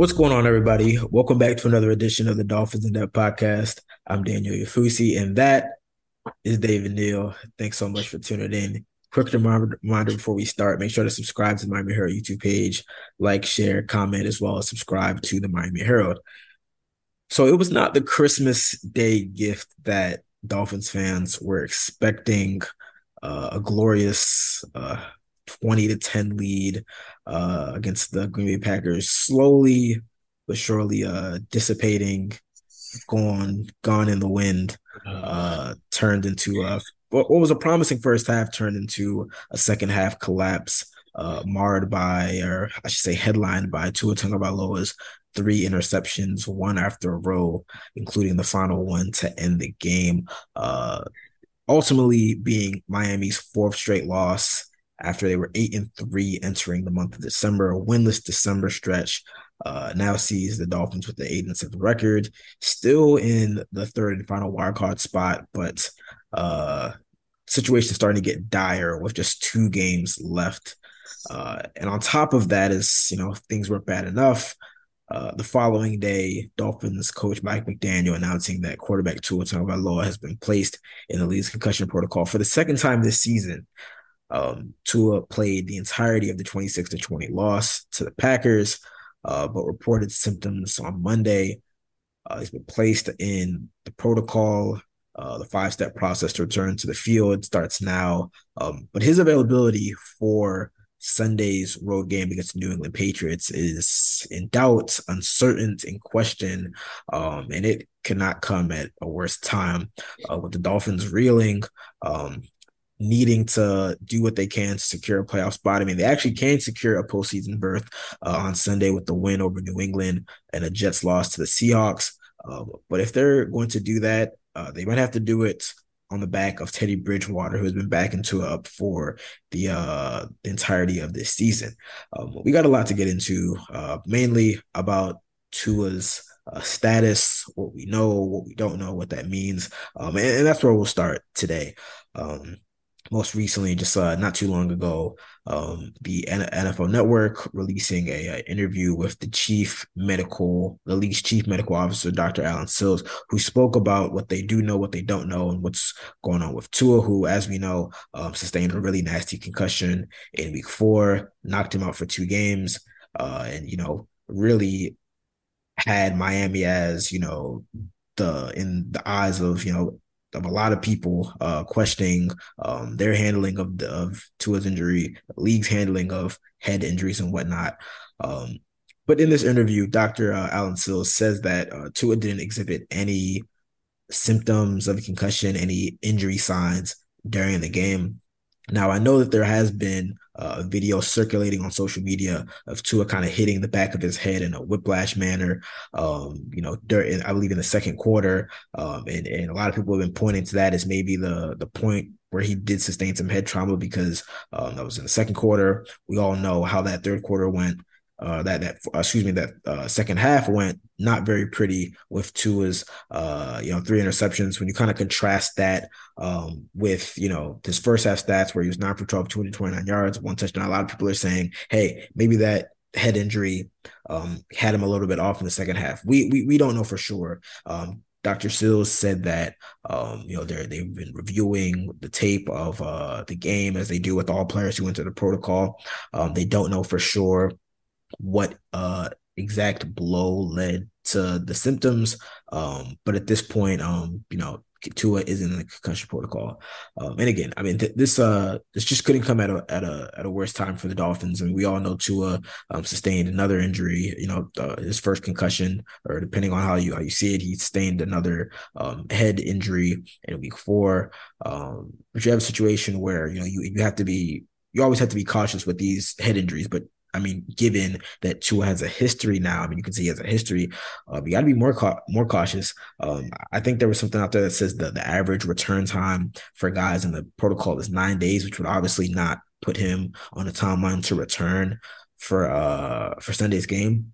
What's going on, everybody? Welcome back to another edition of the Dolphins in Depth podcast. I'm Daniel Oyefusi, and that is David Neal. Thanks so much for tuning in. Quick reminder before we start, make sure to subscribe to the Miami Herald YouTube page, like, share, comment, as well as subscribe to the Miami Herald. So it was not the Christmas Day gift that Dolphins fans were expecting. Uh, a glorious uh, 20 to 10 lead uh, against the Green Bay Packers, slowly but surely uh, dissipating, gone, gone in the wind, uh, turned into a what was a promising first half turned into a second half collapse, uh, marred by, or I should say, headlined by Tua Tagovailoa's three interceptions, one after a row, including the final one to end the game. Uh, ultimately, being Miami's fourth straight loss after they were eight and three entering the month of December, a winless December stretch. Uh, now sees the Dolphins with the eight and seven record, still in the third and final wild card spot, but uh, situation starting to get dire with just two games left. Uh, and on top of that, is you know things were bad enough. Uh, the following day, Dolphins coach Mike McDaniel announcing that quarterback Tua Tagovailoa has been placed in the league's concussion protocol for the second time this season. Um, Tua played the entirety of the 26 to 20 loss to the Packers, uh, but reported symptoms on Monday. Uh, he's been placed in the protocol. Uh, the five step process to return to the field starts now. Um, but his availability for Sunday's road game against the New England Patriots is in doubt, uncertain, in question, um, and it cannot come at a worse time uh, with the Dolphins reeling. Um, needing to do what they can to secure a playoff spot. I mean, they actually can secure a postseason berth uh, on Sunday with the win over New England and a Jets loss to the Seahawks. Uh, but if they're going to do that, uh, they might have to do it on the back of Teddy Bridgewater, who has been back into up for the, uh, the entirety of this season. Um, we got a lot to get into, uh, mainly about Tua's uh, status, what we know, what we don't know, what that means, um, and, and, that's where we'll start today. Um, most recently, just uh, not too long ago, um, the NFL Network releasing a, a, interview with the chief medical, the league's chief medical officer, Dr. Allen Sills, who spoke about what they do know, what they don't know, and what's going on with Tua, who, as we know, um, sustained a really nasty concussion in Week Four, knocked him out for two games, uh, and you know, really had Miami as you know the in the eyes of you know of a lot of people uh, questioning um, their handling of the, of Tua's injury, league's handling of head injuries and whatnot. Um, but in this interview, Dr. Uh, Allen Sills says that uh, Tua didn't exhibit any symptoms of concussion, any injury signs during the game. Now, I know that there has been a video circulating on social media of Tua kind of hitting the back of his head in a whiplash manner, um, you know, during, I believe in the second quarter. Um, and, and a lot of people have been pointing to that as maybe the, the point where he did sustain some head trauma because um, that was in the second quarter. We all know how that third quarter went uh, that that uh, excuse me that uh, second half went not very pretty with Tua's uh, you know three interceptions. When you kind of contrast that um, with you know his first half stats where he was nine for 12, 229 yards, one touchdown. A lot of people are saying, hey, maybe that head injury um, had him a little bit off in the second half. We we we don't know for sure. Um, Dr. Sills said that um, you know they're they've been reviewing the tape of uh, the game as they do with all players who enter the protocol. Um, they don't know for sure what uh, exact blow led to the symptoms, um, but at this point, um, you know Tua is in the concussion protocol. Um, and again, I mean, th- this uh, this just couldn't come at a at a at a worse time for the Dolphins. I mean, we all know Tua um, sustained another injury. You know, uh, his first concussion, or depending on how you how you see it, he sustained another um, head injury in week four. Um, but you have a situation where you know you you have to be you always have to be cautious with these head injuries, but I mean, given that Tua has a history now, I mean, you can see he has a history. Uh, you got to be more ca- more cautious. Um, I think there was something out there that says the the average return time for guys in the protocol is nine days, which would obviously not put him on a timeline to return for uh for Sunday's game.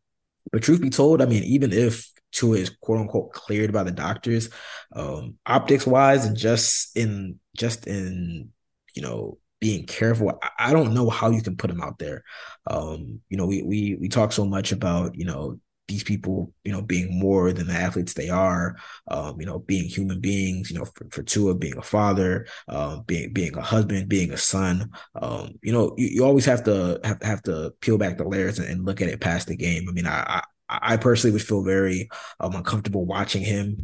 But truth be told, I mean, even if Tua is quote unquote cleared by the doctors, um, optics wise, and just in just in you know being careful. I don't know how you can put him out there. Um, you know, we we we talk so much about you know these people, you know, being more than the athletes they are, um, you know, being human beings, you know, for, for Tua being a father, um, being being a husband, being a son, um, you know, you, you always have to have, have to peel back the layers and, and look at it past the game. I mean, I, I, I personally would feel very um, uncomfortable watching him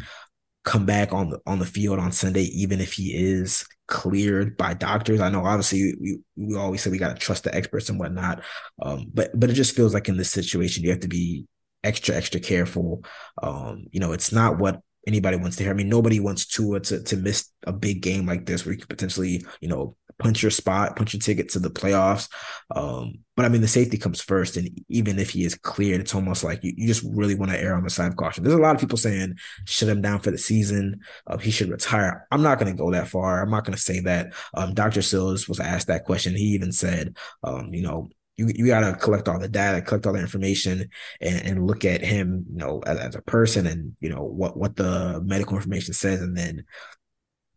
come back on the on the field on Sunday, even if he is cleared by doctors. I know obviously we, we always say we got to trust the experts and whatnot. Um, but but it just feels like in this situation you have to be extra extra careful. Um, you know, it's not what anybody wants to hear. I mean, nobody wants Tua to to miss a big game like this where you could potentially, you know, punch your spot, punch your ticket to the playoffs. Um, but I mean, the safety comes first. And even if he is cleared, it's almost like you, you just really want to err on the side of caution. There's a lot of people saying, shut him down for the season. Uh, he should retire. I'm not going to go that far. I'm not going to say that. Um, Dr. Sills was asked that question. He even said, um, you know, you, you got to collect all the data, collect all the information, and, and look at him, you know, as, as, a person, and you know what what the medical information says, and then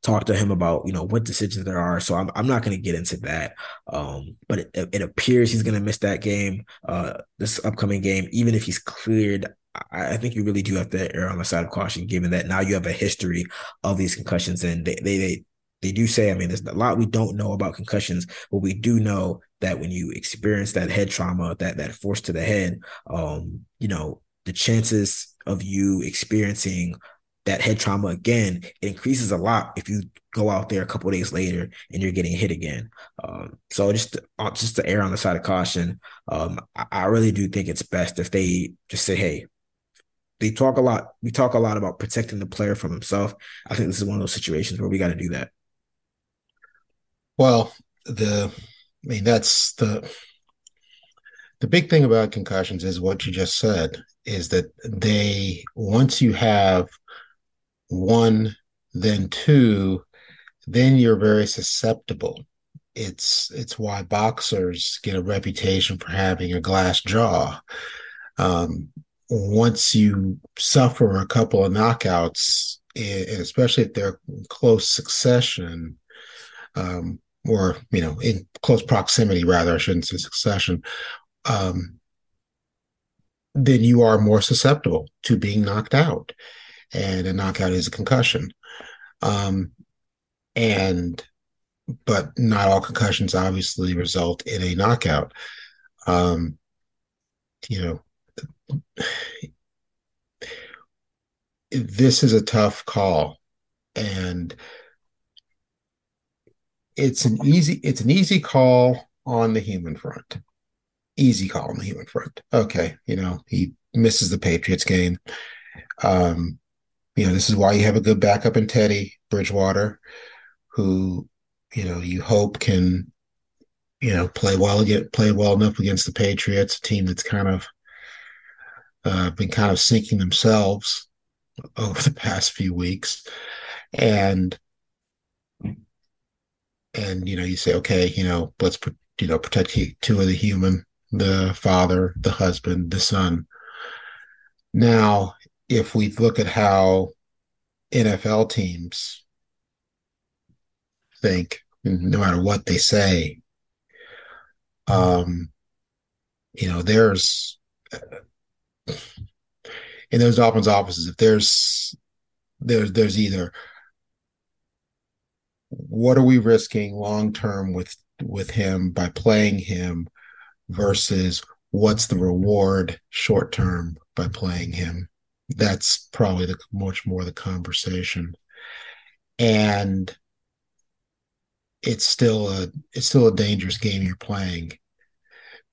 talk to him about you know what decisions there are. So I'm I'm not going to get into that. Um, but it, it appears he's going to miss that game, uh, this upcoming game, even if he's cleared. I, think you really do have to err on the side of caution, given that now you have a history of these concussions, and they they they, they do say. I mean, there's a lot we don't know about concussions, but we do know that when you experience that head trauma, that that force to the head, um, you know, the chances of you experiencing that head trauma again, it increases a lot if you go out there a couple days later and you're getting hit again. Um, so just uh, just to err on the side of caution, um, I, I, really do think it's best if they just say, "Hey." They talk a lot. We talk a lot about protecting the player from himself. I think this is one of those situations where we got to do that. Well, the I mean that's the the big thing about concussions is what you just said is that they once you have one, then two, then you're very susceptible. It's it's why boxers get a reputation for having a glass jaw. Um, once you suffer a couple of knockouts, and especially if they're close succession, um, or you know, in close proximity, rather, I shouldn't say succession. Um, then you are more susceptible to being knocked out and a knockout is a concussion. Um, and but not all concussions obviously result in a knockout. Um, you know, this is a tough call, and it's an easy it's an easy call on the human front. Easy call on the human front. Okay, you know he misses the Patriots game. Um, you know, this is why you have a good backup in Teddy Bridgewater, who, you know, you hope can, you know, play well get play well enough against the Patriots, a team that's kind of uh, been kind of sinking themselves over the past few weeks, and and you know, you say, okay, you know, let's you know protect two of the human, the father, the husband, the son. Now, if we look at how NFL teams think, no matter what they say, um, you know, there's in those Dolphins offices, if there's there's there's either what are we risking long term with with him by playing him versus what's the reward short term by playing him that's probably the much more the conversation. And it's still a it's still a dangerous game you're playing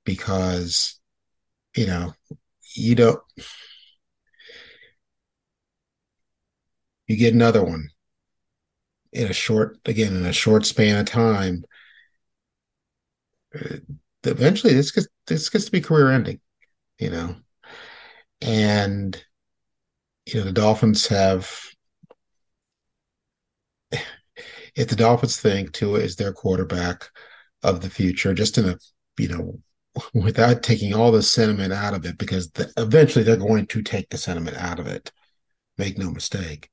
because you know you don't you get another one in a short again in a short span of time. Uh, eventually this gets this gets to be career ending you know? And you know the dolphins have if the dolphins think Tua is their quarterback of the future just in a you know without taking all the sentiment out of it because the, eventually they're going to take the sentiment out of it make no mistake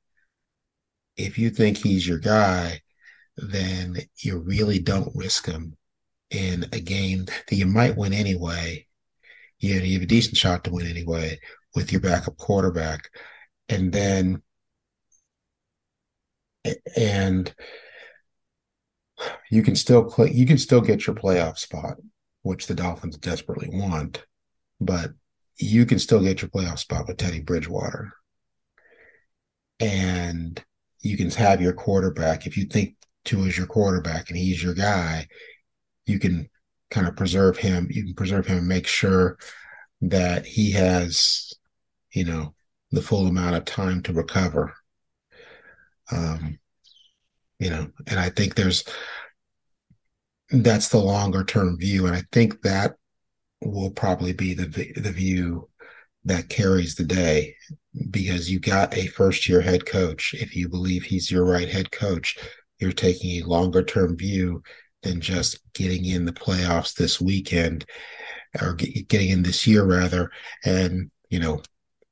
if you think he's your guy, then you really don't risk him in a game that you might win anyway. You, know, you have a decent shot to win anyway with your backup quarterback. And then, and you can still play, you can still get your playoff spot, which the Dolphins desperately want, but you can still get your playoff spot with Teddy Bridgewater. And you can have your quarterback. If you think Tua is your quarterback and he's your guy, you can kind of preserve him. You can preserve him and make sure that he has, you know, the full amount of time to recover. Um, you know, and I think there's that's the longer term view, and I think that will probably be the the view that carries the day because you got a first year head coach. If you believe he's your right head coach, you're taking a longer term view than just getting in the playoffs this weekend or get, getting in this year rather. And, you know,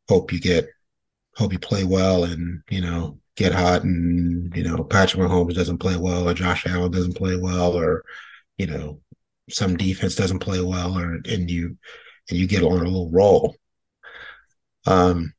hope you get, hope you play well and, you know, get hot and, you know, Patrick Mahomes doesn't play well or Josh Allen doesn't play well or, you know, some defense doesn't play well or, and you, and you get on a little roll. Um,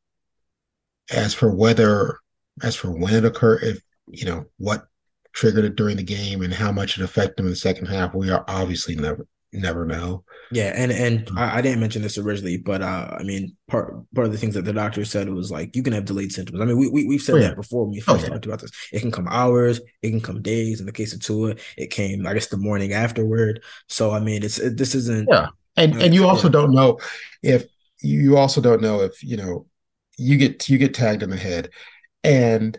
as for whether, as for when it occurred, if you know what triggered it during the game and how much it affected them in the second half, we are obviously never never know. Yeah, and and mm-hmm. I, I, didn't mention this originally, but uh, I mean, part part of the things that the doctor said was like you can have delayed symptoms. I mean, we, we we've said oh, yeah. that before when we oh, first oh, yeah. talked about this. It can come hours, it can come days. In the case of Tua, it came I guess the morning afterward. So I mean, it's it, this isn't. Yeah, and uh, and you also yeah. don't know if you also don't know if you know you get you get tagged in the head, and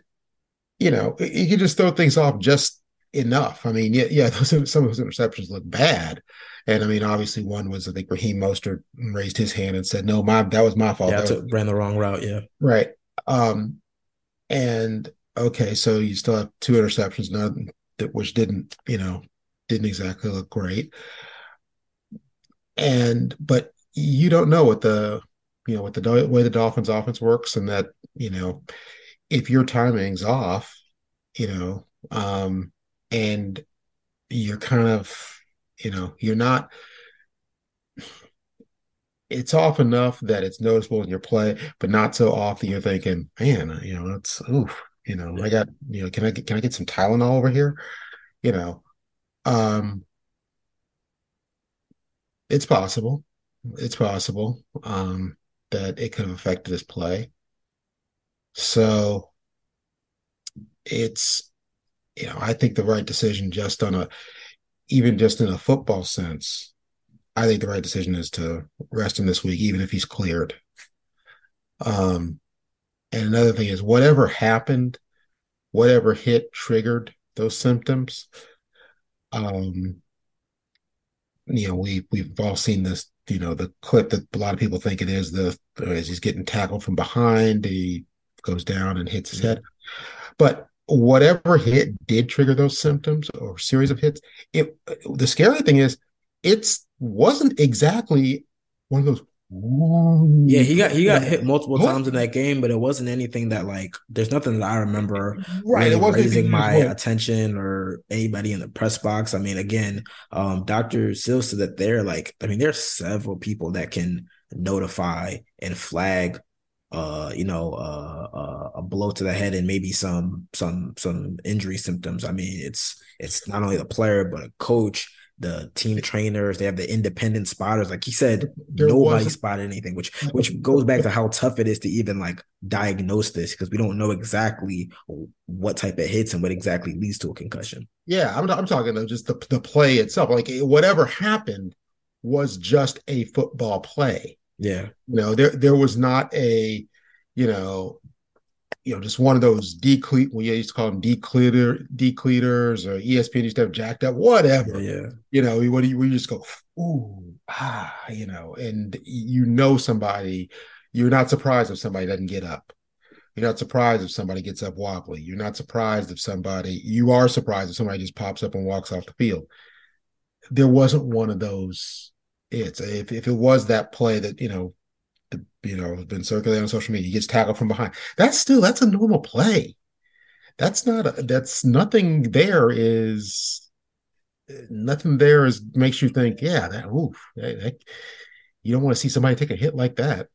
you know you can just throw things off just enough. I mean, yeah, yeah, those, some of those interceptions look bad, and I mean, obviously, one was I think Raheem Mostert raised his hand and said, "No, my that was my fault. Yeah, was, ran the wrong route." Yeah, right. Um, and okay, so you still have two interceptions, not that which didn't, you know, didn't exactly look great. And but you don't know what the you know, with the way the Dolphins offense works, and that, you know, if your timing's off, you know, um, and you're kind of, you know, you're not, it's off enough that it's noticeable in your play, but not so off that you're thinking, man, you know, that's oof, you know, I got, you know, can I get, can I get some Tylenol over here? You know, um, it's possible. It's possible. Um, that it could have affected his play. So it's, you know, I think the right decision just on a, even just in a football sense, I think the right decision is to rest him this week, even if he's cleared. Um, and another thing is whatever happened, whatever hit triggered those symptoms, um, you know, we we've all seen this you know the clip that a lot of people think it is the as he's getting tackled from behind he goes down and hits his head but whatever hit did trigger those symptoms or series of hits it the scary thing is it's wasn't exactly one of those yeah, he got he got hit multiple times in that game, but it wasn't anything that like there's nothing that I remember right. Really raising my attention or anybody in the press box. I mean, again, um, Dr. Sills said that they're like I mean, there's several people that can notify and flag uh, you know, uh, uh, a blow to the head and maybe some some some injury symptoms. I mean, it's it's not only the player but a coach, the team trainers. They have the independent spotters. Like he said, there nobody was... spotted anything, which which goes back to how tough it is to even like diagnose this because we don't know exactly what type of hits and what exactly leads to a concussion. Yeah, I'm I'm talking about just the the play itself. Like whatever happened was just a football play. Yeah. You know, there there was not a, you know, you know, just one of those decleat we used to call them decleater decleaters or ESPN used to have jacked up, whatever. Yeah. You know, what do you we just go, ooh, ah, you know, and you know somebody, you're not surprised if somebody doesn't get up. You're not surprised if somebody gets up wobbly. You're not surprised if somebody, you are surprised if somebody just pops up and walks off the field. There wasn't one of those it's if, if it was that play that you know the you know has been circulating on social media he gets tackled from behind. That's still that's a normal play. That's not a, that's nothing there is nothing there is makes you think yeah that oof that, that, you don't want to see somebody take a hit like that.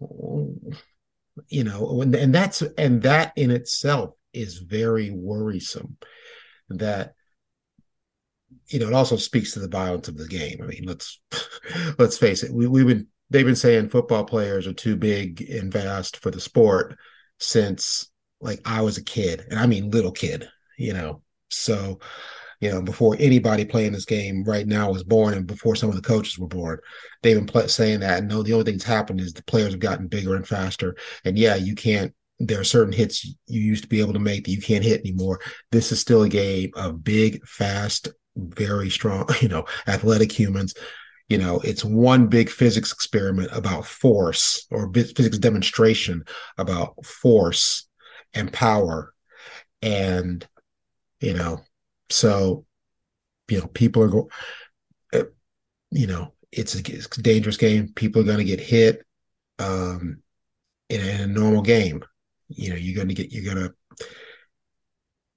You know and, and that's and that in itself is very worrisome that you know, it also speaks to the violence of the game. I mean, let's let's face it. We, we've been they've been saying football players are too big and fast for the sport since like I was a kid, and I mean little kid. You know, so you know before anybody playing this game right now was born, and before some of the coaches were born, they've been saying that. And no, the only thing that's happened is the players have gotten bigger and faster. And yeah, you can't there are certain hits you used to be able to make that you can't hit anymore. This is still a game of big, fast, very strong, you know, athletic humans. You know, it's one big physics experiment about force or physics demonstration about force and power. And, you know, so, you know, people are going, uh, you know, it's a, it's a dangerous game. People are going to get hit um, in, in a normal game. You know, you're going to get, you're going to,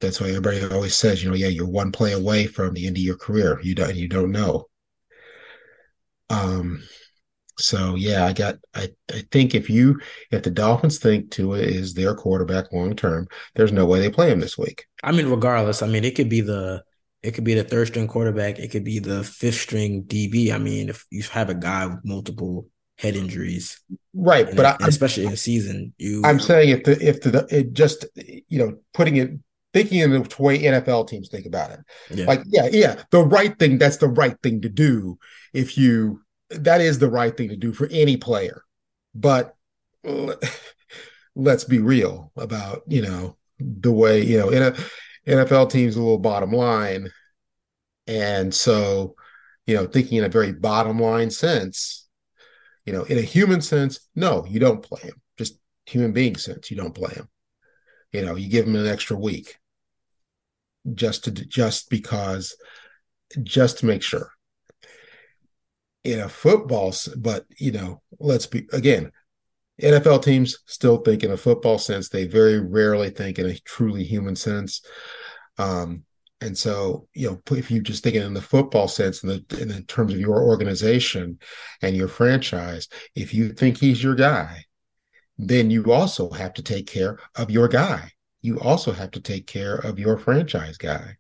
that's why everybody always says, you know, yeah, you're one play away from the end of your career. You don't you don't know. Um so yeah, I got I I think if you if the Dolphins think Tua is their quarterback long term, there's no way they play him this week. I mean, regardless, I mean it could be the it could be the third string quarterback, it could be the fifth string DB. I mean, if you have a guy with multiple head injuries, right? But I, especially in a season, you I'm saying if the if the it just you know putting it thinking in the way NFL teams think about it. Yeah. Like, yeah, yeah, the right thing, that's the right thing to do. If you, that is the right thing to do for any player. But let's be real about, you know, the way, you know, in a NFL teams a little bottom line. And so, you know, thinking in a very bottom line sense, you know, in a human sense, no, you don't play him. Just human being sense, you don't play him. You know, you give him an extra week just to just because just to make sure. In a football but you know let's be again NFL teams still think in a football sense. They very rarely think in a truly human sense. Um and so you know if you just think in the football sense in the in the terms of your organization and your franchise if you think he's your guy then you also have to take care of your guy you also have to take care of your franchise guy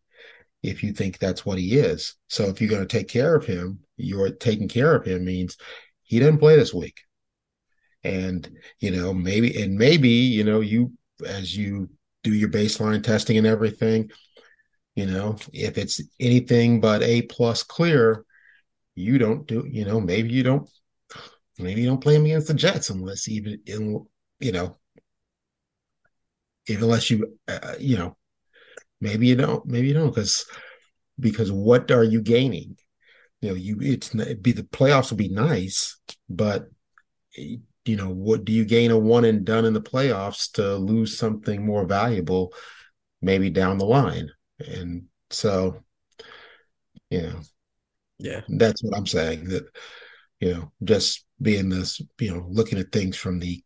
if you think that's what he is. So if you're going to take care of him, you're taking care of him means he didn't play this week. And, you know, maybe, and maybe, you know, you, as you do your baseline testing and everything, you know, if it's anything but A plus clear, you don't do, you know, maybe you don't, maybe you don't play him against the Jets unless even, you know, unless you uh, you know maybe you don't maybe you don't because because what are you gaining? You know you it's be the playoffs will be nice but you know what do you gain a one and done in the playoffs to lose something more valuable maybe down the line? And so you know yeah. that's what i'm saying that you know just being this you know looking at things from the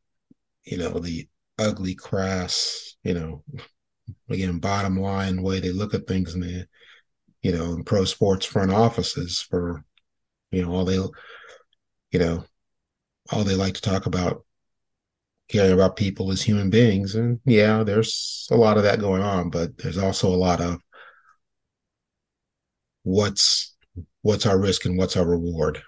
you know the ugly, crass, you know, again, bottom line way they look at things in the, you know, in pro sports front offices for, you know, all they, you know, all they like to talk about caring about people as human beings. And yeah, there's a lot of that going on, but there's also a lot of what's what's our risk and what's our reward.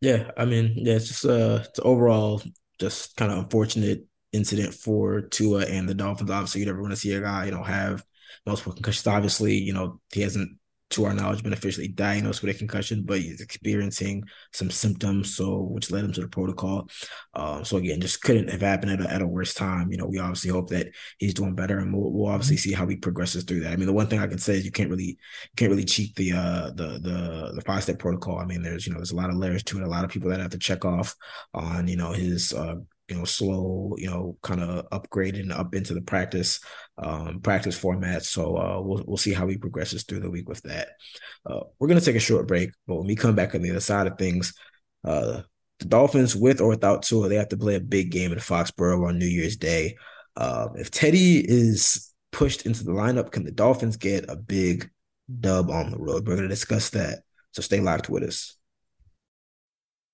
Yeah, I mean, yeah, it's just uh it's overall just kind of unfortunate incident for Tua and the Dolphins. Obviously, you never want to see a guy, you know, have multiple concussions. Obviously, you know, he hasn't to our knowledge, been officially diagnosed with a concussion, but he's experiencing some symptoms, so which led him to the protocol. Um, so again, just couldn't have happened at a, at a worse time. You know, we obviously hope that he's doing better, and we'll, we'll obviously see how he progresses through that. I mean, the one thing I can say is you can't really can't really cheat the uh the the the five step protocol. I mean, there's you know there's a lot of layers to it, a lot of people that have to check off on you know his uh you know, slow, you know, kind of upgrading up into the practice um, practice format. So uh, we'll we'll see how he progresses through the week with that. Uh, we're gonna take a short break, but when we come back on the other side of things, uh, the Dolphins, with or without Tua, they have to play a big game in Foxborough on New Year's Day. Um, if Teddy is pushed into the lineup, can the Dolphins get a big dub on the road? We're gonna discuss that. So stay locked with us.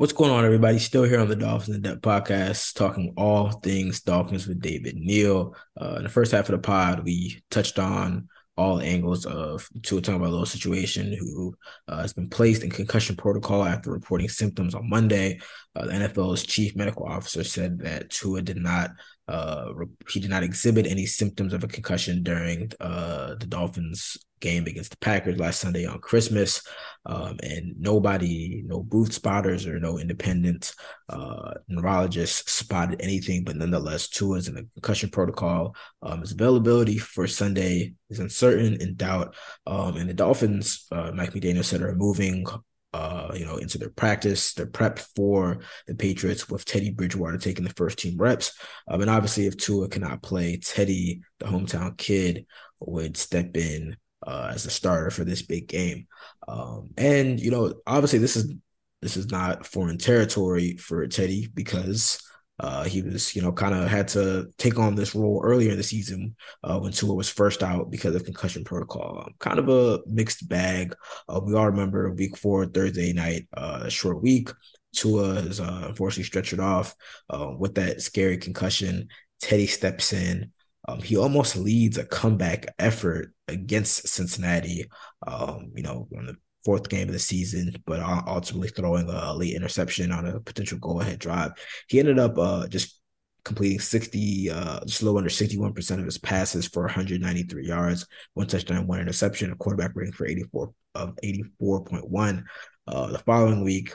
What's going on, everybody? Still here on the Dolphins in Depth podcast, talking all things Dolphins with David Neal. Uh, in the first half of the pod, we touched on all angles of Tua Tagovailoa situation, who uh, has been placed in concussion protocol after reporting symptoms on Monday. Uh, the NFL's chief medical officer said that Tua did not uh, he did not exhibit any symptoms of a concussion during uh, the Dolphins game against the Packers last Sunday on Christmas. Um, and nobody, no booth spotters or no independent uh, neurologists spotted anything. But nonetheless, Tua's in the concussion protocol. Um, his availability for Sunday is uncertain, in doubt. Um, and the Dolphins, uh, Mike McDaniel said, are moving uh, you know, into their practice. They're prepped for the Patriots with Teddy Bridgewater taking the first team reps. Um, and obviously, if Tua cannot play, Teddy, the hometown kid, would step in uh, as a starter for this big game. Um, and you know, obviously, this is this is not foreign territory for Teddy because uh, he was, you know, kind of had to take on this role earlier in the season uh, when Tua was first out because of concussion protocol. Um, kind of a mixed bag. Uh, we all remember week four, Thursday night, uh, short week. Tua is uh, unfortunately stretchered off with that scary concussion. Teddy steps in. Um, he almost leads a comeback effort against Cincinnati. Um, you know, on the fourth game of the season, but ultimately throwing a late interception on a potential go ahead drive. He ended up uh, just completing 60, uh, just little under 61% of his passes for 193 yards, one touchdown, one interception, a quarterback rating for 84 of 84.1. Uh, the following week,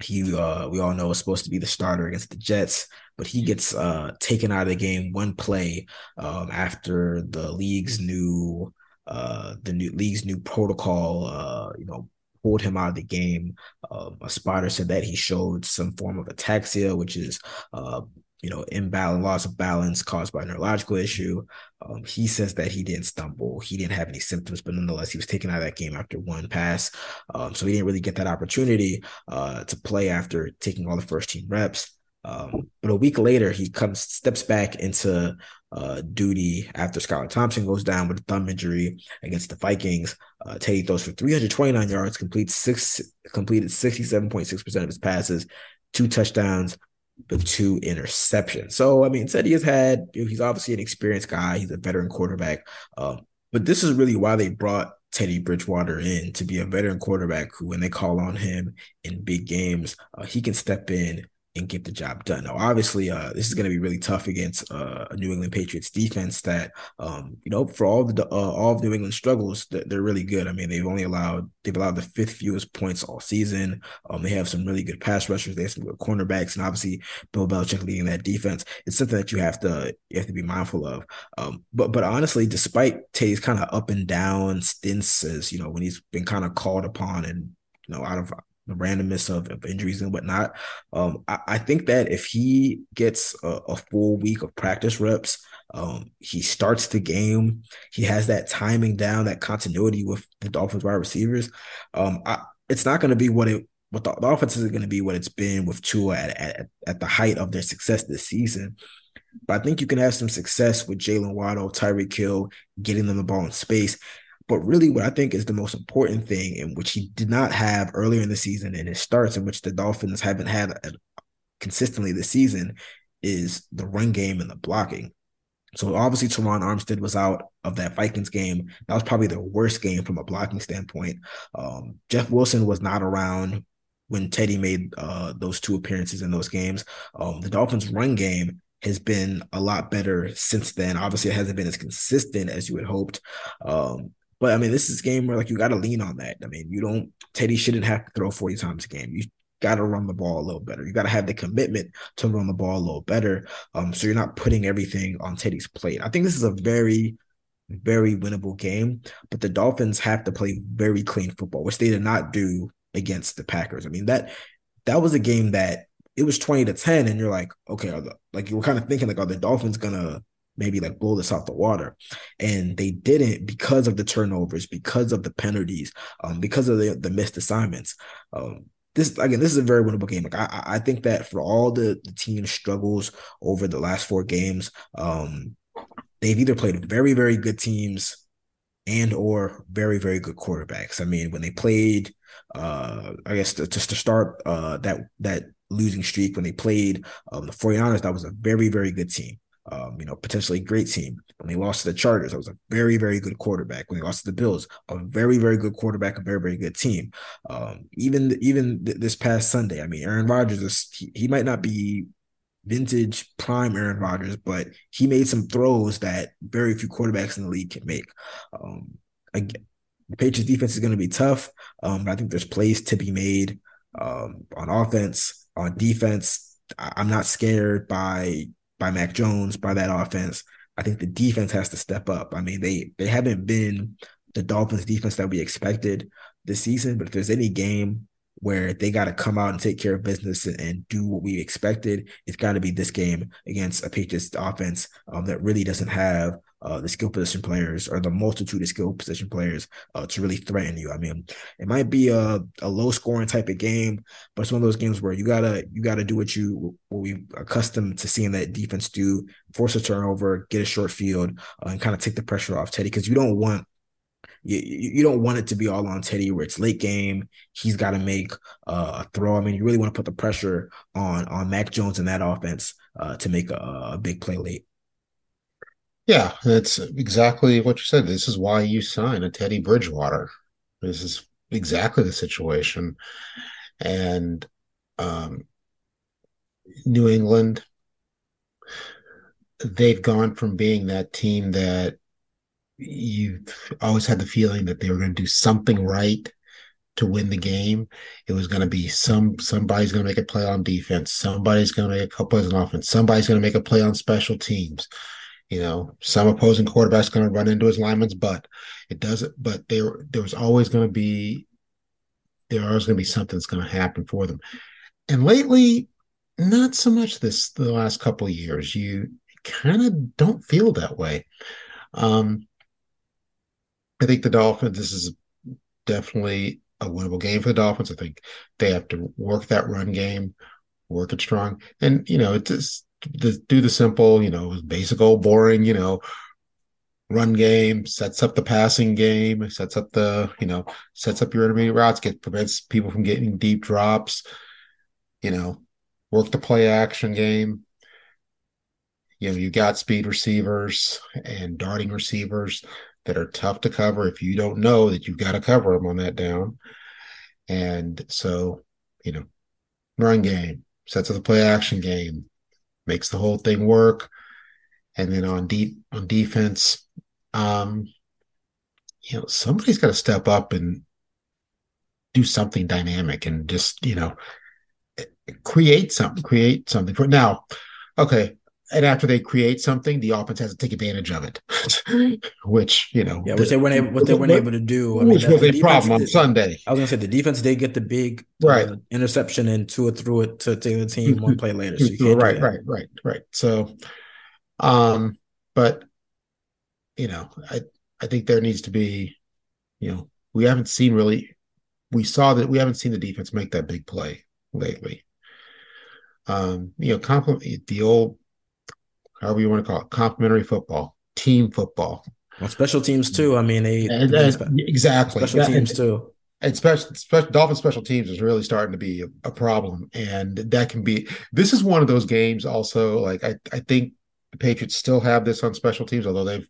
he uh, we all know is supposed to be the starter against the Jets, but he gets uh, taken out of the game one play um, after the league's new uh, the new league's new protocol, uh, you know, pulled him out of the game. Uh, a spotter said that he showed some form of ataxia, which is, uh, you know, imbalance, loss of balance caused by a neurological issue. Um, he says that he didn't stumble, he didn't have any symptoms, but nonetheless, he was taken out of that game after one pass. Um, so he didn't really get that opportunity uh, to play after taking all the first team reps. Um, but a week later, he comes steps back into uh, duty after Skylar Thompson goes down with a thumb injury against the Vikings. Uh, Teddy throws for 329 yards, completes six, completed 67.6% of his passes, two touchdowns, but two interceptions. So, I mean, Teddy has had, he's obviously an experienced guy. He's a veteran quarterback. Um, but this is really why they brought Teddy Bridgewater in to be a veteran quarterback who, when they call on him in big games, uh, he can step in and get the job done. Now, obviously, uh, this is going to be really tough against uh, a New England Patriots defense that, um, you know, for all the uh, all of New England struggles, they're really good. I mean, they've only allowed they've allowed the fifth fewest points all season. Um, they have some really good pass rushers. They have some good cornerbacks, and obviously, Bill Belichick leading that defense. It's something that you have to you have to be mindful of. Um, but but honestly, despite Tay's kind of up and down stints, as you know, when he's been kind of called upon and you know out of the randomness of, of injuries and whatnot. Um, I, I, think that if he gets a, a full week of practice reps, um, he starts the game. He has that timing down, that continuity with the Dolphins wide receivers. Um, I, it's not going to be what it what the, the offense isn't going to be what it's been with Tua at, at at the height of their success this season. But I think you can have some success with Jaylen Waddle, Tyreek Hill, getting them the ball in space. But really, what I think is the most important thing, in which he did not have earlier in the season, and it starts in which the Dolphins haven't had a, consistently this season, is the run game and the blocking. So obviously, Terron Armstead was out of that Vikings game. That was probably the worst game from a blocking standpoint. Um, Jeff Wilson was not around when Teddy made uh, those two appearances in those games. Um, the Dolphins' run game has been a lot better since then. Obviously, it hasn't been as consistent as you had hoped. Um, but I mean, this is a game where like you got to lean on that. I mean, you don't Teddy shouldn't have to throw 40 times a game. You got to run the ball a little better. You got to have the commitment to run the ball a little better. Um, so you're not putting everything on Teddy's plate. I think this is a very, very winnable game, but the Dolphins have to play very clean football, which they did not do against the Packers. I mean that that was a game that it was 20 to 10 and you're like okay the, like you were kind of thinking like are the dolphins gonna maybe like blow this off the water and they didn't because of the turnovers because of the penalties um because of the, the missed assignments um this again this is a very winnable game like i i think that for all the, the team struggles over the last four games um they've either played very very good teams and or very very good quarterbacks i mean when they played uh i guess to, just to start uh that that losing streak when they played um, the 49ers. That was a very, very good team. Um, you know, potentially great team. When they lost to the Chargers, that was a very, very good quarterback. When they lost to the Bills, a very, very good quarterback, a very, very good team. Um, even even th- this past Sunday, I mean, Aaron Rodgers is he, he, might not be vintage prime Aaron Rodgers, but he made some throws that very few quarterbacks in the league can make. Um, again, the Patriots defense is going to be tough, um, but I think there's plays to be made um, on offense on defense, I'm not scared by by Mac Jones by that offense. I think the defense has to step up. I mean, they they haven't been the Dolphins defense that we expected this season, but if there's any game where they got to come out and take care of business and, and do what we expected, it's got to be this game against a Patriots offense um, that really doesn't have uh, the skill position players or the multitude of skill position players uh, to really threaten you. I mean, it might be a, a low scoring type of game, but it's one of those games where you gotta you gotta do what you what we accustomed to seeing that defense do: force a turnover, get a short field, uh, and kind of take the pressure off Teddy because you don't want you, you don't want it to be all on Teddy where it's late game. He's got to make uh, a throw. I mean, you really want to put the pressure on on Mac Jones and that offense uh, to make a, a, big play late. Yeah, that's exactly what you said. This is why you sign a Teddy Bridgewater. This is exactly the situation. And um, New England, they've gone from being that team that you've always had the feeling that they were going to do something right to win the game. It was going to be some somebody's going to make a play on defense, somebody's going to make a couple plays on offense, somebody's going to make a play on special teams. You know, some opposing quarterback's going to run into his lineman's butt. It doesn't, but there there was always going to be there always going to be something that's going to happen for them. And lately, not so much this the last couple of years. You kind of don't feel that way. Um, I think the Dolphins. This is definitely a winnable game for the Dolphins. I think they have to work that run game, work it strong, and you know, it's just the, do the simple, you know, basic old boring, you know, run game, sets up the passing game, sets up the, you know, sets up your intermediate routes, get prevents people from getting deep drops, you know, work the play action game. You know, you got speed receivers and darting receivers that are tough to cover if you don't know that you've got to cover them on that down. And so, you know, run game, sets up the play action game, makes the whole thing work. And then on on defense, um, you know, somebody's got to step up and do something dynamic and just, you know, create something, create something for now. Okay. And after they create something, the offense has to take advantage of it, which you know, yeah, which the, they weren't able, what they weren't able to do. I mean, which was a problem on did, Sunday. I was gonna say the defense did get the big right uh, interception and Tua threw it to take the team one play later. So right, right, right, right. So, um, but you know, I I think there needs to be, you know, we haven't seen really, we saw that we haven't seen the defense make that big play lately. Um, you know, compliment the old however you want to call it, complementary football, team football. Well, special teams too. I mean, they, and, and, uh, exactly special that, teams too. And special, special Dolphin special teams is really starting to be a, a, problem, and that can be. This is one of those games. Also, like I, I think the Patriots still have this on special teams, although they've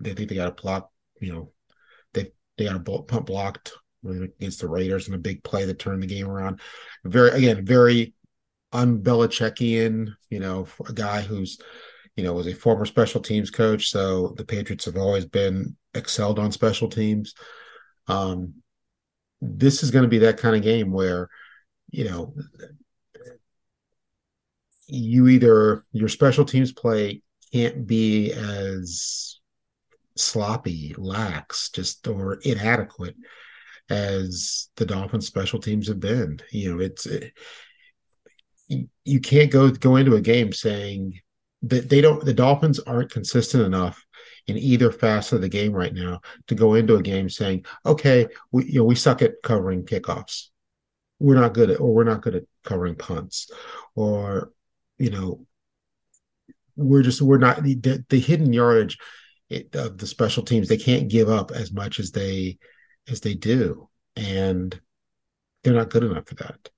they think they got a block. You know, they they got a punt blocked against the Raiders in a big play that turned the game around. Very again, very unBelichickian, you know, a guy who's, you know, was a former special teams coach. So the Patriots have always been excelled on special teams. Um, this is going to be that kind of game where, you know, you either your special teams play can't be as sloppy, lax, just or inadequate as the Dolphins special teams have been. You know, it's it, you can't go go into a game saying that they don't the Dolphins aren't consistent enough in either facet of the game right now to go into a game saying, okay, we you know we suck at covering kickoffs. We're not good at or we're not good at covering punts. Or, you know, we're just we're not the, the hidden yardage of the special teams, they can't give up as much as they as they do. And they're not good enough for that.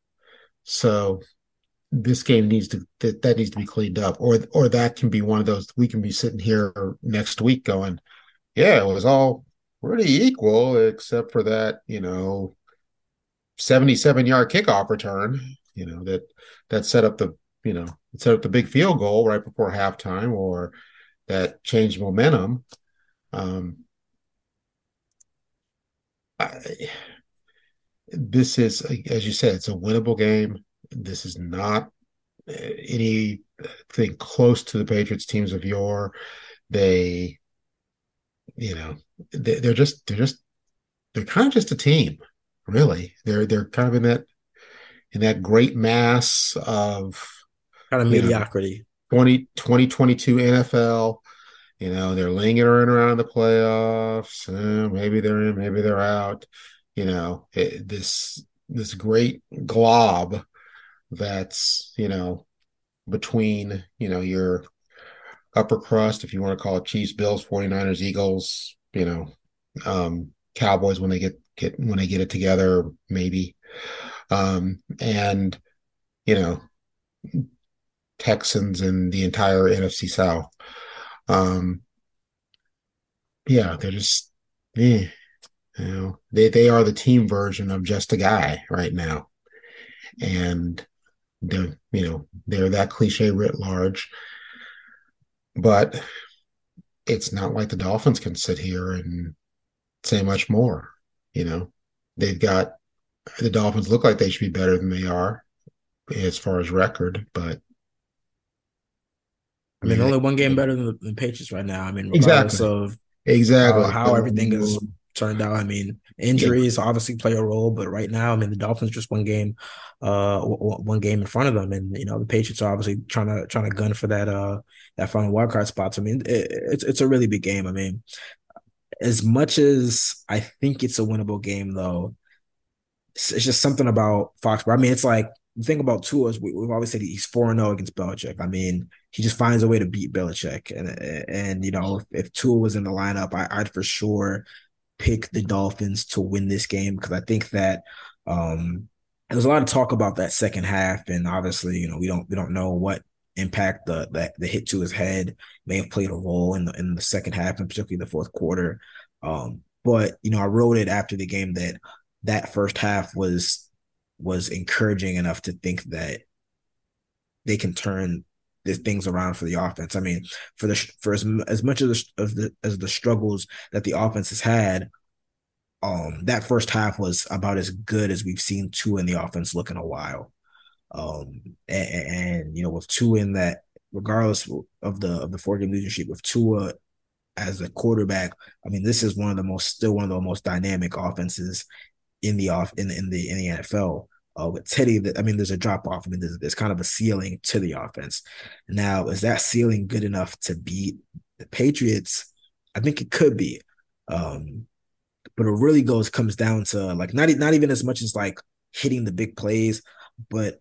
So this game needs to that, that needs to be cleaned up or or that can be one of those we can be sitting here next week going yeah it was all pretty equal except for that you know 77 yard kickoff return you know that that set up the you know set up the big field goal right before halftime or that changed momentum. Um I, this is as you said it's a winnable game this is not uh, anything close to the Patriots teams of yore. They, you know, they, they're just they're just they're kind of just a team, really. They're they're kind of in that in that great mass of kind of mediocrity. Know, 20, 2022 NFL. You know, they're lingering around the playoffs. Eh, maybe they're in, maybe they're out. You know, it, this this great glob that's you know between you know your upper crust if you want to call it chiefs bills 49ers eagles you know um cowboys when they get get when they get it together maybe. Um and you know texans and the entire nfc south. Um yeah they're just eh, you know they they are the team version of just a guy right now. And they're you know they're that cliche writ large but it's not like the dolphins can sit here and say much more you know they've got the dolphins look like they should be better than they are as far as record but I mean, only one game better than the, the Patriots right now. I mean, regardless exactly. of uh, exactly how, how everything is turned out. I mean, injuries obviously play a role, but right now, I mean, the Dolphins just one game, uh, one game in front of them, and you know the Patriots are obviously trying to trying to gun for that uh that final wild card spot. So I mean, it, it's it's a really big game. I mean, as much as I think it's a winnable game, though, it's, it's just something about Foxborough. I mean, it's like the thing about Tua is we, have always said he's 4 0 against Belichick. I mean, he just finds a way to beat Belichick. And, and you know, if, if Tua was in the lineup, I, would for sure pick the Dolphins to win this game because I think that um, there's a lot of talk about that second half, and obviously, you know, we don't we don't know what impact the the, the hit to his head may have played a role in the in the second half and particularly the fourth quarter. Um, but you know, I wrote it after the game that that first half was was encouraging enough to think that they can turn the things around for the offense. I mean, for the for as as much as the, of the as the struggles that the offense has had, um, that first half was about as good as we've seen Tua in the offense look in a while. Um, and, and you know, with Tua in that regardless of the of the four game streak with Tua as a quarterback, I mean, this is one of the most still one of the most dynamic offenses in the off in, in the in the NFL. Uh, with Teddy, that I mean, there's a drop off. I mean, there's, there's kind of a ceiling to the offense. Now, is that ceiling good enough to beat the Patriots? I think it could be. Um, but it really goes comes down to like not not even as much as like hitting the big plays, but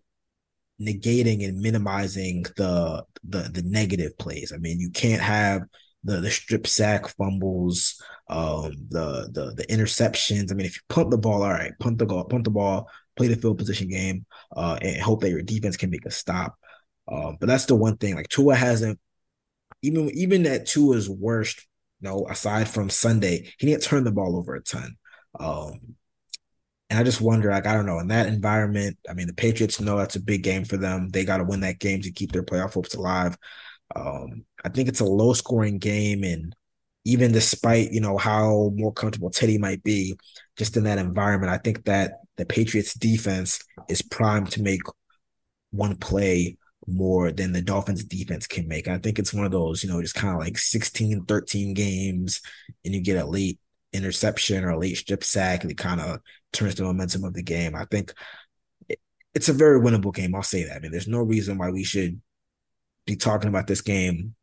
negating and minimizing the the the negative plays. I mean, you can't have the the strip sack fumbles, um, the the the interceptions. I mean, if you punt the ball, all right, punt the ball, punt the ball, play the field position game, uh, and hope that your defense can make a stop. Um, but that's the one thing. Like Tua hasn't even even at Tua's worst, you know, aside from Sunday, he didn't turn the ball over a ton. Um, and I just wonder, like, I don't know, in that environment, I mean, the Patriots know that's a big game for them. They got to win that game to keep their playoff hopes alive. Um, I think it's a low scoring game. And even despite, you know, how more comfortable Teddy might be just in that environment, I think that the Patriots defense is primed to make one play more than the Dolphins defense can make. I think it's one of those, you know, just kind of like 16, 13 games and you get a late interception or a late strip sack and it kind of turns the momentum of the game. I think it's a very winnable game. I'll say that. I mean, there's no reason why we should be talking about this game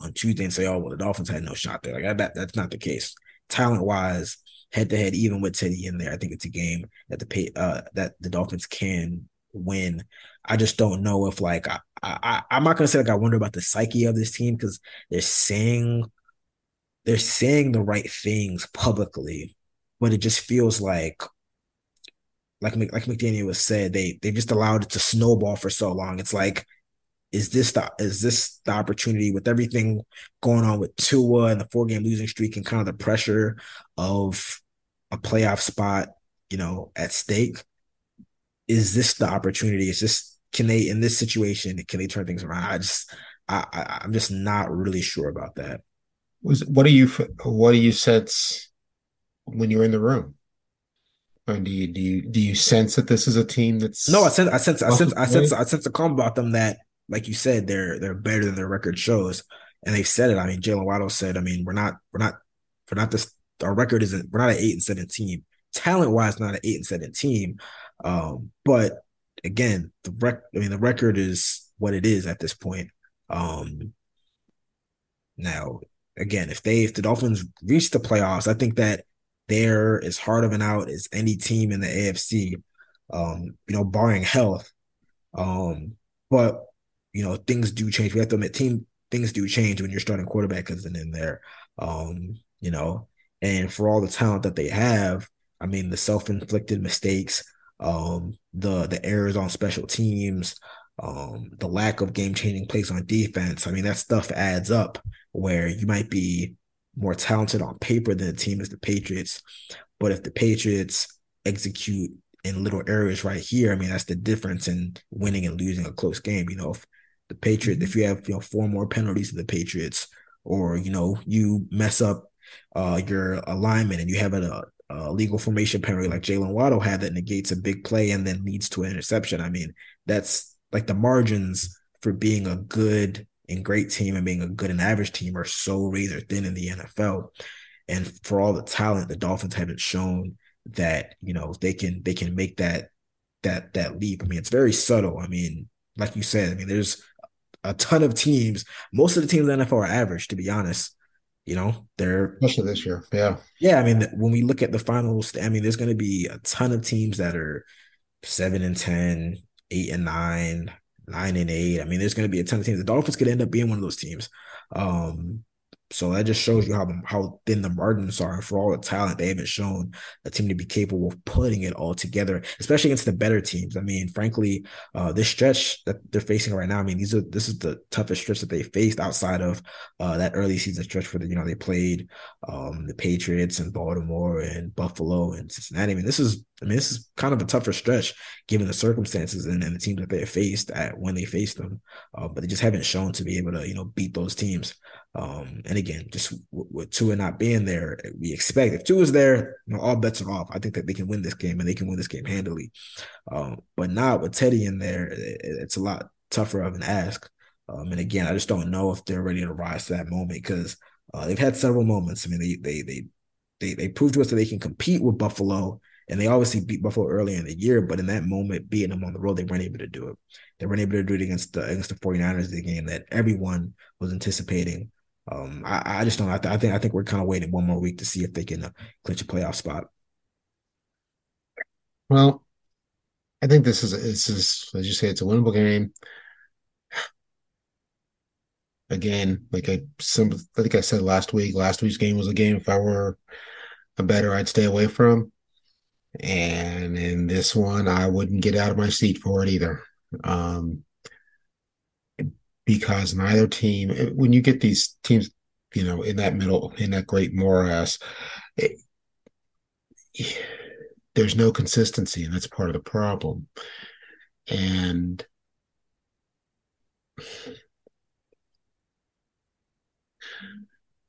on Tuesday and say, "Oh, well, the Dolphins had no shot there." Like that, that's not the case. Talent wise, head to head, even with Teddy in there, I think it's a game that the uh, that the Dolphins can win. I just don't know if like I, I I'm not gonna say like I wonder about the psyche of this team because they're saying they're saying the right things publicly, but it just feels like like like McDaniel was said, they they just allowed it to snowball for so long. It's like is this the is this the opportunity with everything going on with Tua and the four game losing streak and kind of the pressure of a playoff spot, you know, at stake? Is this the opportunity? Is this can they in this situation can they turn things around? I just I, I I'm just not really sure about that. Was what do you what do you sense when you're in the room? Or do you do you do you sense that this is a team that's no? I sense I sense I sense I sense I sense a calm about them that like you said, they're they're better than their record shows, and they've said it. I mean, Jaylen Waddle said, I mean, we're not we're not we're not this. Our record isn't we're not an eight and seven team. Talent wise, not an eight and seven team. Um, but again, the rec I mean, the record is what it is at this point. Um, now, again, if they if the Dolphins reach the playoffs, I think that they're as hard of an out as any team in the AFC. Um, you know, barring health. Um, but you know, things do change. We have to admit, team things do change when you're starting quarterback isn't in there. Um, you know, and for all the talent that they have, I mean, the self-inflicted mistakes, um, the the errors on special teams, um, the lack of game-changing plays on defense. I mean, that stuff adds up where you might be more talented on paper than the team is the Patriots. But if the Patriots execute in little areas right here, I mean, that's the difference in winning and losing a close game. You know, if the Patriots, if you have you know four more penalties to the Patriots, or you know you mess up uh, your alignment and you have a, illegal formation penalty like Jaylen Waddle had that negates a big play and then leads to an interception. I mean, that's like the margins for being a good and great team and being a good and average team are so razor thin in the NFL. And for all the talent, the Dolphins haven't shown that you know they can they can make that that that leap. I mean, it's very subtle. I mean, like you said, I mean, there's a ton of teams. Most of the teams in the NFL are average, to be honest. You know, they're especially this year. Yeah. Yeah. I mean, when we look at the finals, I mean, there's going to be a ton of teams that are seven and 10, eight and nine, nine and eight. I mean, there's going to be a ton of teams. The Dolphins could end up being one of those teams. Um, so that just shows you how how thin the margins are. For all the talent, they haven't shown a team to be capable of putting it all together, especially against the better teams. I mean, frankly, uh, this stretch that they're facing right now, I mean, these are this is the toughest stretch that they faced outside of uh, that early season stretch for the you know they played um, the Patriots and Baltimore and Buffalo and Cincinnati. I mean, this is I mean, this is kind of a tougher stretch given the circumstances and, and the teams that they faced at when they faced them, uh, but they just haven't shown to be able to you know beat those teams. Um, and again, just w- with Tua not being there, we expect if Tua is there, you know, all bets are off. I think that they can win this game and they can win this game handily. Um, but not with Teddy in there, it, it's a lot tougher of an ask. Um, and again, I just don't know if they're ready to rise to that moment because uh, they've had several moments. I mean, they they they they they proved to us that they can compete with Buffalo, and they obviously beat Buffalo early in the year. But in that moment, beating them on the road, they weren't able to do it. They weren't able to do it against the against the 49ers, the game that everyone was anticipating. Um, I, I just don't. I, th- I, think I think we're kind of waiting one more week to see if they can uh, clinch a playoff spot. Well, I think this is this is as you say, it's a winnable game. Again, like I some think I said last week, last week's game was a game if I were a bettor, I'd stay away from. And in this one, I wouldn't get out of my seat for it either. Um, because neither team, when you get these teams, you know, in that middle, in that great morass, it, there's no consistency, and that's part of the problem. And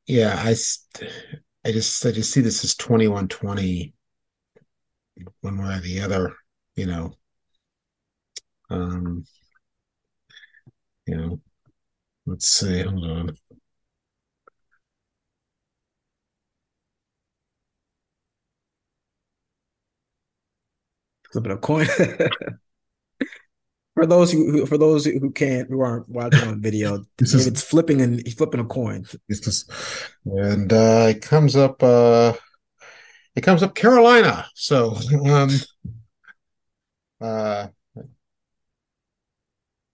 yeah, I, I just I just see this as 21-20 one way or the other, you know. Um you know, let's see, hold on. Flipping a coin. for those who for those who can't who aren't watching on video, it's flipping and he's flipping a coin. Just, and uh, it comes up. Uh, it comes up Carolina. So, um, uh,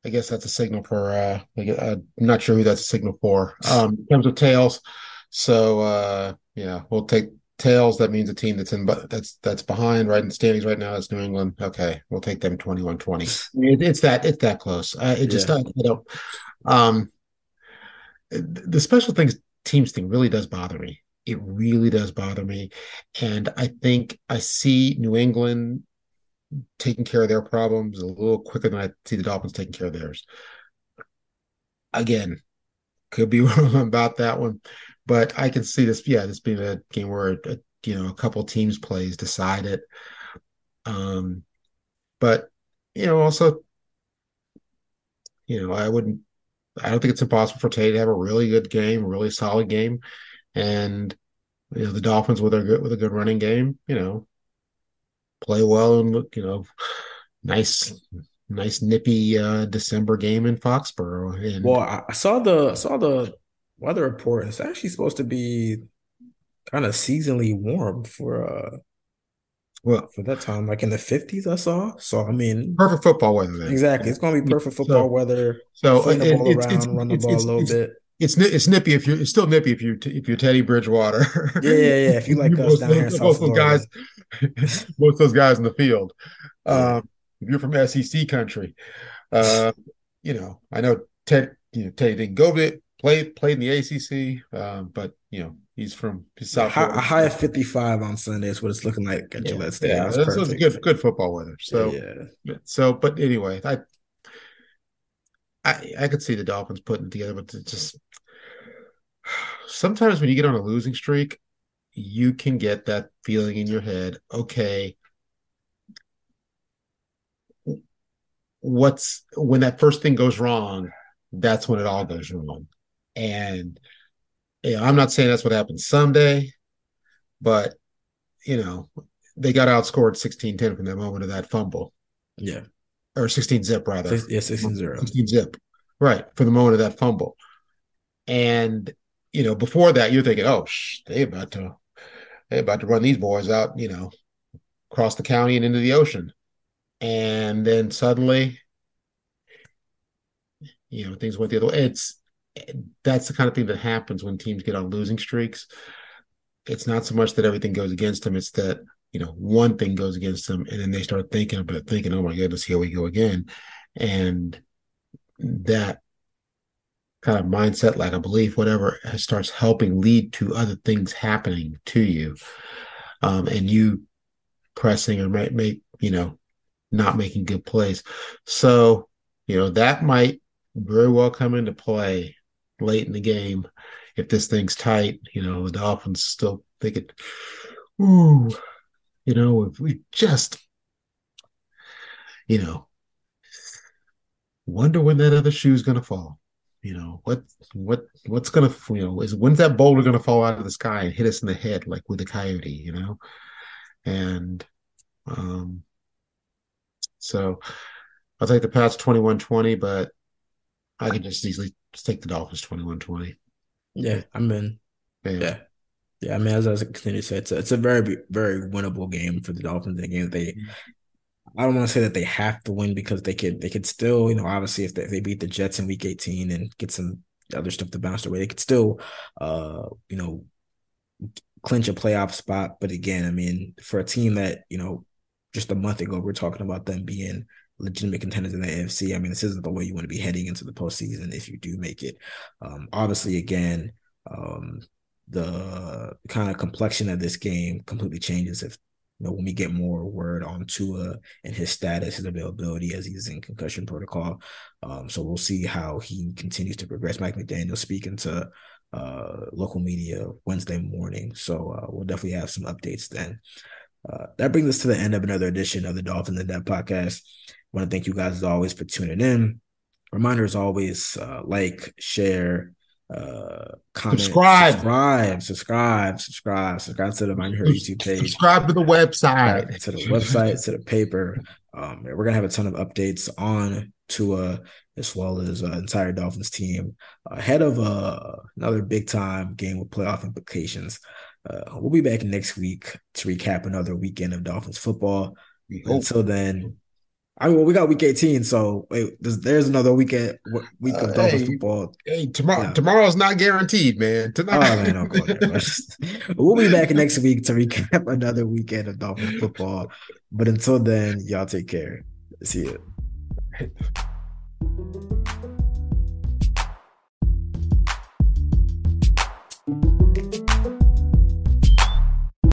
I guess that's a signal for. Uh, I'm not sure who that's a signal for. Um, in terms of tails, so uh, yeah, we'll take tails. That means a team that's in, but that's that's behind right in standings right now. It's New England. Okay, we'll take them 21-20. It, it's that it's that close. Uh, it just yeah. I, I don't. Um, the special things teams thing really does bother me. It really does bother me, and I think I see New England taking care of their problems a little quicker than I see the Dolphins taking care of theirs. Again, could be wrong about that one, but I can see this. Yeah, this being a game where a, you know a couple teams plays decide it. Um, but you know, also, you know, I wouldn't. I don't think it's impossible for Tay to have a really good game, really solid game, and you know the Dolphins with a good with a good running game. You know, play well and look, you know, nice, nice nippy uh, December game in Foxborough. And, well, I saw the saw the weather report. It's actually supposed to be kind of seasonally warm for uh well for that time, like in the fifties. I saw. So I mean, perfect football weather. Then. Exactly, it's going to be perfect football so, weather. So ball it's, around, it's, run the ball a little bit it's it's nippy if you're it's still nippy if you if you're Teddy Bridgewater. Yeah, yeah, yeah. If you like us down here those guys, most those guys in the field. Um, if you're from SEC country, uh, you know I know Ted. You know Teddy didn't go to it, played played in the ACC, um, but you know he's from he's South. High, a high of 55 on Sunday is what it's looking like at yeah, Gillette Stadium. Yeah, that's, that's good good football weather. So yeah. So, but anyway, I I I could see the Dolphins putting it together, but just sometimes when you get on a losing streak, you can get that feeling in your head. Okay, what's when that first thing goes wrong? That's when it all goes wrong. And you know, I'm not saying that's what happened someday, but you know, they got outscored 16-10 from that moment of that fumble. Yeah or 16 zip rather. Yeah, 16 0. 16 zip. Right. For the moment of that fumble. And, you know, before that, you're thinking, oh, shh, they about to they about to run these boys out, you know, across the county and into the ocean. And then suddenly, you know, things went the other way. It's that's the kind of thing that happens when teams get on losing streaks. It's not so much that everything goes against them, it's that you know, one thing goes against them, and then they start thinking about thinking, "Oh my goodness, here we go again," and that kind of mindset, like a belief, whatever, starts helping lead to other things happening to you, um, and you pressing or make, make you know, not making good plays. So, you know, that might very well come into play late in the game if this thing's tight. You know, the Dolphins still think it. Ooh, you know, if we just, you know, wonder when that other shoe is going to fall. you know what what what's gonna you know is when's that boulder gonna fall out of the sky and hit us in the head like with a coyote you know and um so i'll take the pats 21-20 but i could just easily just take the dolphins 21-20 yeah i'm in yeah. yeah. Yeah, I mean, as I continue to say, it's a, it's a very, very winnable game for the Dolphins. The game they. I don't want to say that they have to win because they could they could still, you know, obviously if they, if they beat the Jets in week 18 and get some other stuff to bounce away, they could still uh, you know, clinch a playoff spot. But again, I mean, for a team that, you know, just a month ago we are talking about them being legitimate contenders in the AFC. I mean, this isn't the way you want to be heading into the postseason if you do make it. Um, obviously, again, um, the kind of complexion of this game completely changes if you know, when we get more word on Tua and his status, his availability as he's in concussion protocol. Um, so we'll see how he continues to progress. Mike McDaniel speaking to uh, local media Wednesday morning. So uh, we'll definitely have some updates then. Uh, that brings us to the end of another edition of the Dolphins in Depth podcast. I want to thank you guys as always for tuning in. Reminder as always, uh, like, share, uh, comment, subscribe, subscribe, subscribe, subscribe, subscribe to the Mind Her YouTube page. Subscribe to the website, to the website, to the paper. Um, we're gonna have a ton of updates on Tua as well as uh, entire Dolphins team ahead of uh, another big time game with playoff implications. Uh, we'll be back next week to recap another weekend of Dolphins football. Until then, I mean, well, we got week 18, so wait, there's, there's another weekend week of uh, Dolphins hey, football. Hey, tomorrow yeah. tomorrow's not guaranteed, man. Tonight. Oh man, no, we'll be back next week to recap another weekend of Dolphins football. But until then, y'all take care. See you.